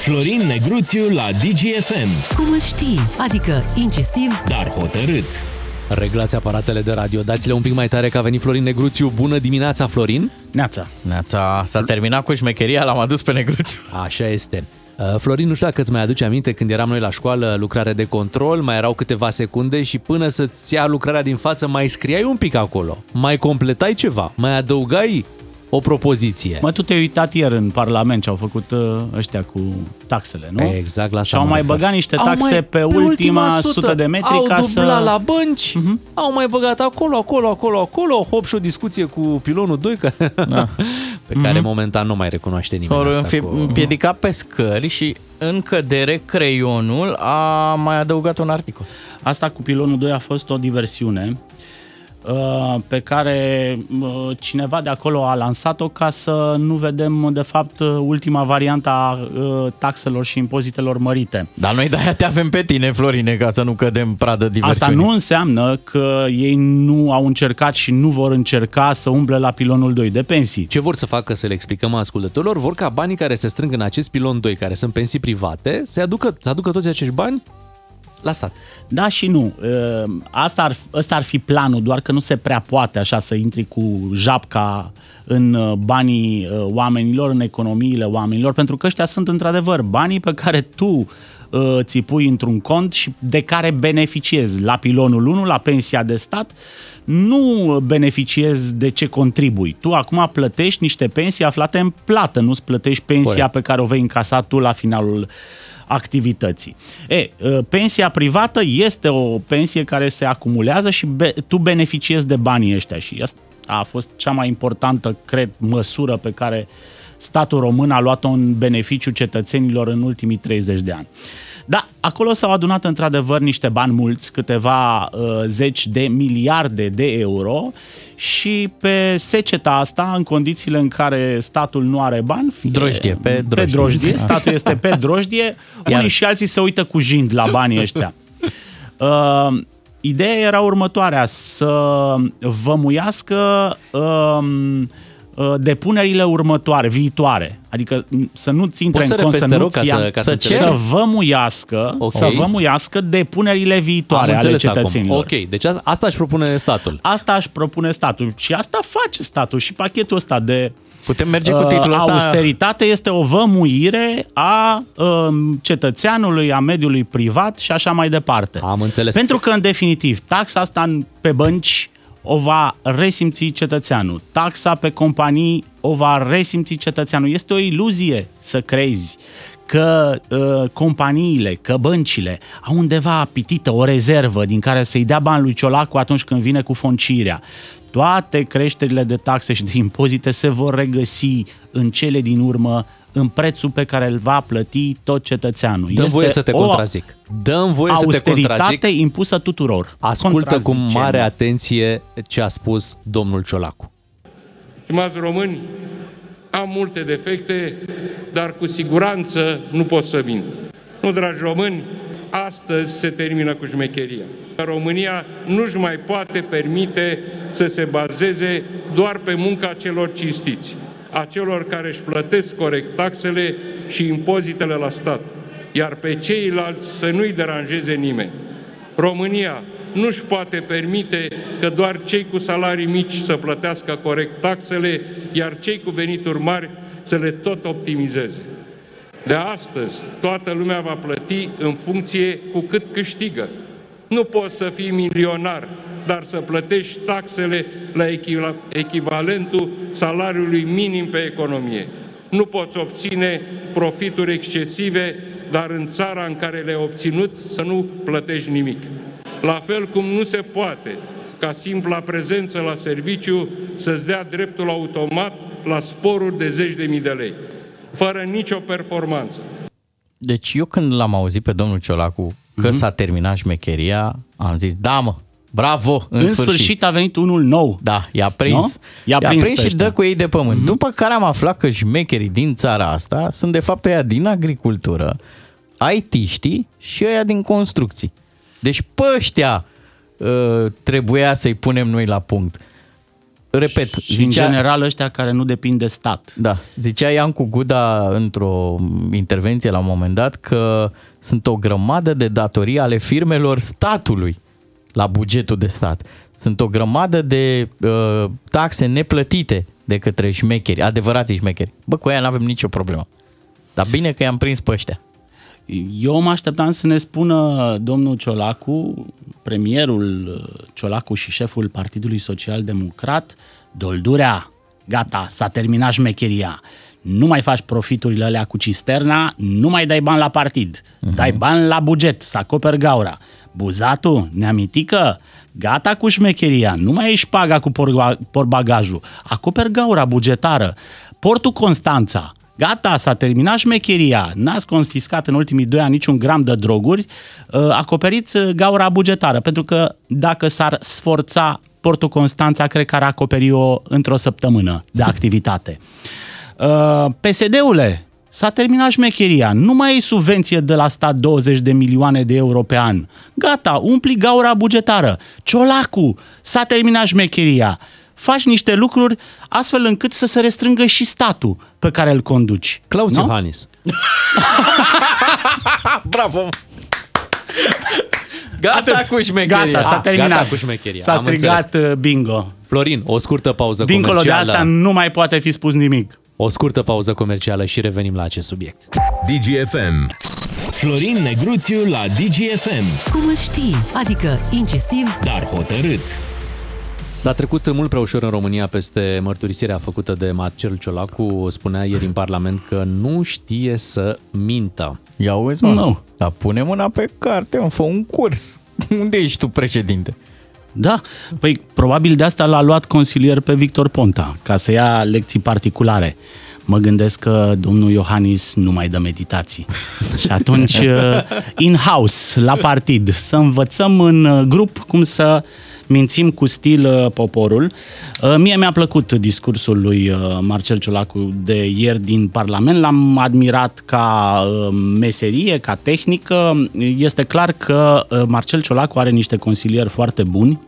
Florin Negruțiu la DGFM. Cum îl știi? Adică incisiv, dar hotărât. Reglați aparatele de radio, dați-le un pic mai tare că a venit Florin Negruțiu. Bună dimineața, Florin! Neața. Neața, s-a terminat cu șmecheria, l-am adus pe Negruțiu. Așa este. Uh, Florin, nu știu dacă îți mai aduce aminte când eram noi la școală, lucrare de control, mai erau câteva secunde și până să-ți ia lucrarea din față mai scriai un pic acolo, mai completai ceva, mai adăugai o propoziție. Mă, tu te-ai uitat ieri în Parlament ce au făcut uh, ăștia cu taxele, nu? Exact la Și au mai băgat niște Au taxe mai- pe, ultima sută de metri au ca dublat să... la bănci, au mai băgat acolo, acolo, acolo, acolo, hop și o discuție cu pilonul 2 care, Da. pe care momentan nu mai recunoaște nimeni S-au asta înfi- cu... împiedicat pe scări și în cădere creionul a mai adăugat un articol. Asta cu pilonul 2 a fost o diversiune uh, pe care uh, cineva de acolo a lansat-o ca să nu vedem, de fapt, uh, ultima variantă a uh, taxelor și impozitelor mărite. Dar noi de-aia te avem pe tine, Florine, ca să nu cădem pradă Asta diversiunii. nu înseamnă că ei nu au încercat și nu vor încerca să umble la pilonul 2 de pensii. Ce vor să facă să le explicăm ascultătorilor? Vor ca banii care se strâng în acest pilon 2, care sunt pensii private, să aducă, să aducă toți acești bani la stat. Da și nu. Uh, Asta ar, ăsta ar fi planul, doar că nu se prea poate așa să intri cu japca în uh, banii uh, oamenilor, în economiile oamenilor, pentru că ăștia sunt într-adevăr banii pe care tu uh, ți pui într-un cont și de care beneficiezi. La pilonul 1, la pensia de stat, nu beneficiezi de ce contribui. Tu acum plătești niște pensii aflate în plată, nu-ți plătești pensia Corect. pe care o vei încasa tu la finalul activității. E, pensia privată este o pensie care se acumulează și be- tu beneficiezi de banii ăștia și asta a fost cea mai importantă, cred, măsură pe care statul român a luat-o în beneficiu cetățenilor în ultimii 30 de ani. Da, acolo s-au adunat într-adevăr niște bani mulți, câteva uh, zeci de miliarde de euro și pe seceta asta, în condițiile în care statul nu are bani, fie Drojdie, pe pe drojdie. drojdie, statul este pe drojdie, unii și alții se uită cu jind la banii ăștia. Uh, ideea era următoarea, să vămuiască uh, uh, depunerile următoare, viitoare. Adică m, să nu-ți intre Poți în să repezi, te rog, ca consemnuția, să- ca să să, înțeleg? să vămuiască, Ok. să vămuiască depunerile viitoare Am ale înțeles acum. cetățenilor. Ok, deci a- asta își propune statul. Asta își propune statul și asta face statul și pachetul ăsta de Putem merge cu uh, titlul ăsta? austeritate este o vămuire a um, cetățeanului, a mediului privat și așa mai departe. Am înțeles. Pentru că, în definitiv, taxa asta în- pe bănci o va resimți cetățeanul. Taxa pe companii o va resimți cetățeanul. Este o iluzie să crezi că uh, companiile, că băncile au undeva apitită o rezervă din care să-i dea bani lui Ciolacu atunci când vine cu foncirea. Toate creșterile de taxe și de impozite se vor regăsi în cele din urmă în prețul pe care îl va plăti tot cetățeanul. Dăm voie să te o contrazic. Dăm voie să te austeritate contrazic. impusă tuturor. Ascultă cu Contrazicem. mare atenție ce a spus domnul Ciolacu. Stimați români, am multe defecte, dar cu siguranță nu pot să mint. Nu, dragi români, astăzi se termină cu șmecheria. România nu-și mai poate permite să se bazeze doar pe munca celor cinstiți, a celor care își plătesc corect taxele și impozitele la stat, iar pe ceilalți să nu-i deranjeze nimeni. România nu-și poate permite că doar cei cu salarii mici să plătească corect taxele, iar cei cu venituri mari să le tot optimizeze. De astăzi, toată lumea va plăti în funcție cu cât câștigă. Nu poți să fii milionar, dar să plătești taxele la echiva- echivalentul salariului minim pe economie. Nu poți obține profituri excesive, dar în țara în care le-ai obținut să nu plătești nimic. La fel cum nu se poate ca simpla prezență la serviciu să-ți dea dreptul automat la sporuri de zeci de mii de lei, fără nicio performanță. Deci eu când l-am auzit pe domnul Ciolacu că Mhm. s-a terminat șmecheria, am zis, da mă, bravo, în, În sfârșit a venit unul nou. Da, i-a prins. Nu? I-a I-a prins prins pe și ăștia. dă cu ei de pământ. Mm-hmm. După care am aflat că șmecherii din țara asta sunt de fapt ăia din agricultură, IT-știi și ăia din construcții. Deci pe ăștia uh, trebuia să-i punem noi la punct. repet, Și zicea, în general ăștia care nu depind de stat. Da, zicea Iancu Guda într-o intervenție la un moment dat că sunt o grămadă de datorii ale firmelor statului la bugetul de stat. Sunt o grămadă de uh, taxe neplătite de către șmecheri, adevărații șmecheri. Bă, cu aia nu avem nicio problemă. Dar bine că i-am prins pe ăștia. Eu mă așteptam să ne spună domnul Ciolacu, premierul uh, Ciolacu și șeful Partidului Social Democrat, Doldurea, gata, s-a terminat șmecheria. Nu mai faci profiturile alea cu cisterna, nu mai dai bani la partid, uh-huh. dai bani la buget, să acoperi gaura. Buzatu, neamitică, gata cu șmecheria, nu mai ești paga cu porba- porbagajul, acoperi gaura bugetară. Portul Constanța, Gata, s-a terminat șmecheria, n-ați confiscat în ultimii doi ani niciun gram de droguri, uh, acoperiți uh, gaura bugetară, pentru că dacă s-ar sforța Portul Constanța, cred că ar acoperi-o într-o săptămână de activitate. Uh, PSD-ule, s-a terminat șmecheria, nu mai e subvenție de la stat 20 de milioane de euro pe an. Gata, umpli gaura bugetară. Ciolacu, s-a terminat șmecheria faci niște lucruri astfel încât să se restrângă și statul pe care îl conduci. Claus nu? Iohannis. Bravo! Gata Atât. cu șmecheria. Gata, s-a Ah, terminat. gata cu șmecheria. S-a Am strigat uh, bingo. Florin, o scurtă pauză Dincolo de comercială. asta nu mai poate fi spus nimic. O scurtă pauză comercială și revenim la acest subiect. DGFM. Florin Negruțiu la DGFM. Cum îl știi? Adică incisiv, Dar hotărât. S-a trecut mult prea ușor în România peste mărturisirea făcută de Marcel Ciolacu. Spunea ieri în Parlament că nu știe să mintă. Ia uzi, mă. Nu. Dar pune mâna pe carte, mă, fă un curs. Unde ești tu, președinte? Da, păi probabil de asta l-a luat consilier pe Victor Ponta, ca să ia lecții particulare. Mă gândesc că domnul Iohannis nu mai dă meditații. Și atunci, uh, in-house, la partid, să învățăm în uh, grup cum să mințim cu stil uh, poporul. Uh, Mie mi-a plăcut discursul lui uh, Marcel Ciolacu de ieri din Parlament, l-am admirat ca uh, meserie, ca tehnică. Este clar că uh, Marcel Ciolacu are niște consilieri foarte buni,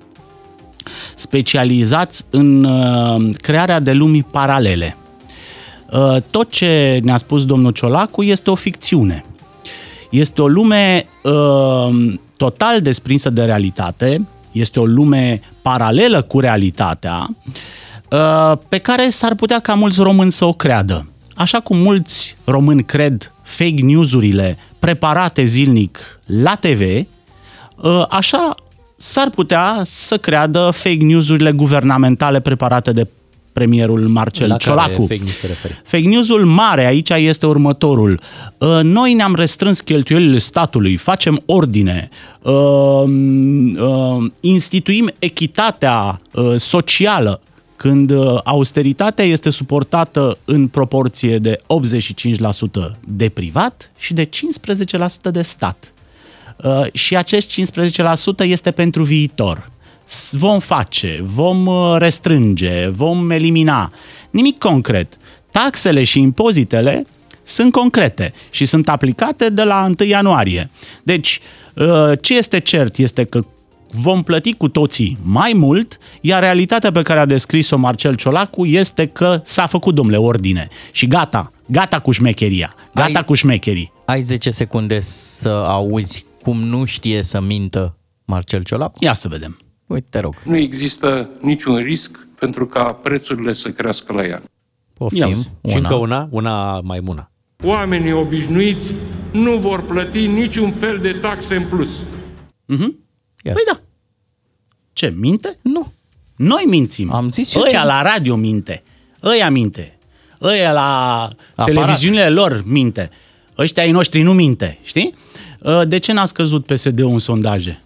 specializați în uh, crearea de lumi paralele. Uh, Tot ce ne-a spus domnul Ciolacu este o ficțiune. Este o lume uh, total desprinsă de realitate, este o lume paralelă cu realitatea, uh, pe care s-ar putea ca mulți români să o creadă. Așa cum mulți români cred fake news-urile preparate zilnic la TV, uh, așa s-ar putea să creadă fake news-urile guvernamentale preparate de premierul Marcel la care Ciolacu. fake news se referi? Fake news-ul mare aici este următorul. Uh, Noi ne-am restrâns cheltuielile statului, facem ordine, uh, uh, instituim echitatea uh, socială, când uh, austeritatea este suportată în proporție de 85% de privat și de 15% de stat. Uh, Și acest 15% este pentru viitor. S- Vom face, vom uh, restrânge, vom elimina. Nimic concret. Taxele și impozitele sunt concrete și sunt aplicate de la 1 ianuarie. Deci, uh, ce este cert este că vom plăti cu toții mai mult, iar realitatea pe care a descris-o Marcel Ciolacu este că s-a făcut, domnule, ordine. Și gata, gata cu șmecheria, gata Ai- cu șmecherii. Ai 10 secunde să auzi cum nu știe să mintă Marcel Ciolacu? Ia să vedem. Uite, te rog. Nu există niciun risc pentru ca prețurile să crească la ea. Ia Poftim. uzi. Și încă una, una mai bună. Oamenii obișnuiți nu vor plăti niciun fel de taxe în plus. Ia. Păi da. Ce, minte? Nu. Noi mințim. Am zis eu Ăia ce- la radio minte. Ăia minte. Ăia la Aparat. televiziunile lor minte. Ăștia ai noștri nu minte, știi? Uh, De ce n-a scăzut PSD-ul în sondaje?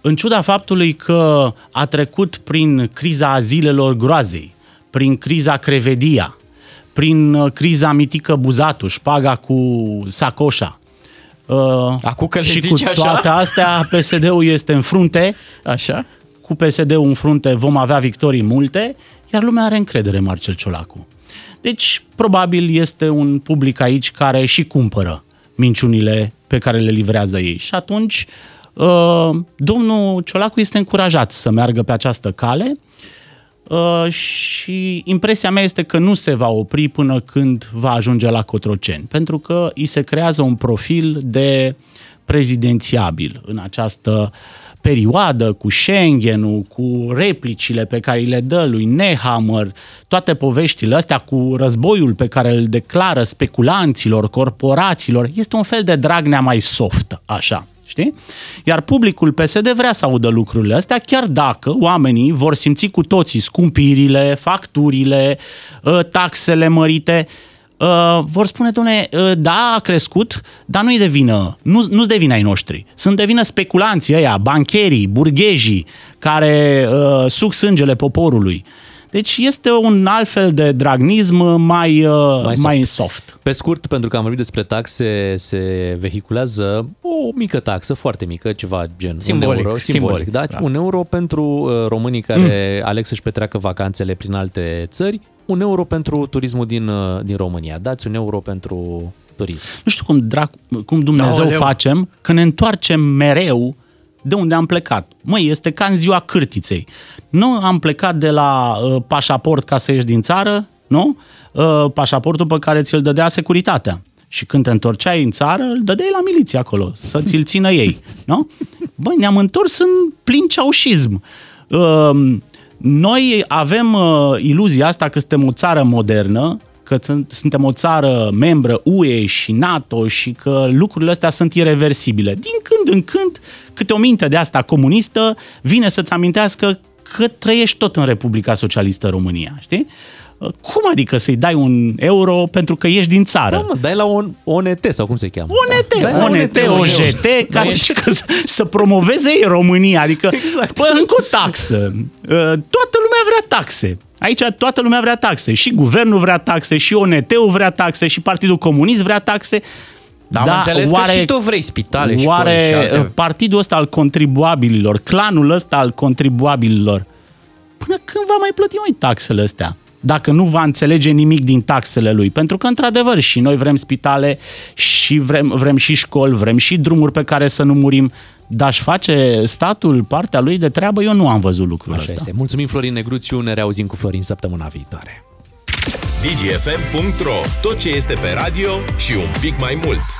În ciuda faptului că a trecut prin criza zilelor groazei, prin criza Crevedia, prin uh, criza mitică Buzatu, șpaga cu sacoșa, uh, Acum că le și zici cu așa? toate astea, PSD-ul este în frunte, Așa? cu PSD-ul în frunte vom avea victorii multe, iar lumea are încredere în Marcel Ciolacu. Deci, probabil este un public aici care și cumpără minciunile pe care le livrează ei. Și atunci, uh, domnul Ciolacu este încurajat să meargă pe această cale. uh, și impresia mea este că nu se va opri până când va ajunge la Cotroceni, pentru că îi se creează un profil de prezidențiabil în această perioadă cu Schengen-ul, cu replicile pe care le dă lui Nehammer, toate poveștile astea cu războiul pe care îl declară speculanților, corporațiilor, este un fel de Dragnea mai soft, așa. Știi? Iar publicul PSD vrea să audă lucrurile astea, chiar dacă oamenii vor simți cu toții scumpirile, facturile, ă, taxele mărite, uh, vor spune, doamne, uh, da, a crescut, dar nu-i de vină, nu, nu-s de vină ai noștri. Sunt de vină speculanții ăia, bancherii, burghejii, care uh, suc sângele poporului. Deci este un alt fel de dragnism mai, uh, mai, soft. mai soft. Pe scurt, pentru că am vorbit despre taxe, se vehiculează o mică taxă, foarte mică, ceva gen simbolic, un euro, simbolic, simbolic da? da? Un euro pentru uh, românii care mm. aleg să-și petreacă vacanțele prin alte țări, un euro pentru turismul din, uh, din România. Dați un euro pentru turism. Nu știu cum, drac, cum Dumnezeu Aoleu. facem, că ne întoarcem mereu de unde am plecat. Măi, este ca în ziua cârtiței. Nu am plecat de la uh, pașaport ca să ieși din țară, nu? Uh, pașaportul pe care ți-l dădea securitatea. Și când te întorceai în țară, îl dădeai la miliție acolo, să ți-l țină ei. Nu? Băi, ne-am întors în plin ceaușism. Uh, noi avem uh, iluzia asta că suntem o țară modernă, că suntem o țară membră UE și NATO și că lucrurile astea sunt irreversibile. Din când în când, câte o minte de asta comunistă vine să-ți amintească că trăiești tot în Republica Socialistă România, știi? Cum adică să-i dai un euro pentru că ești din țară? Da, mă, dai la un ONT sau cum se cheamă? ONT, da. ONT, ONT, OJT, ca să, ca să, să promoveze România. Adică, exact. bă, încă o taxă. Ă, toată lumea vrea taxe. Aici toată lumea vrea taxe. Și guvernul vrea taxe, și ONT-ul vrea taxe, și Partidul Comunist vrea taxe. Da, da am înțeles oare, că și tu vrei spitale și Oare și alte... partidul ăsta al contribuabililor, clanul ăsta al contribuabililor, până când va mai plăti mai taxele astea? Dacă nu va înțelege nimic din taxele lui. Pentru că, într-adevăr, și noi vrem spitale și vrem, vrem și școli, vrem și drumuri pe care să nu murim, dar aș face statul partea lui de treabă, eu nu am văzut lucrul Așa ăsta. Este. Mulțumim, Florin Negruțiu, ne reauzim cu Florin săptămâna viitoare. dgfm.ro Tot ce este pe radio și un pic mai mult.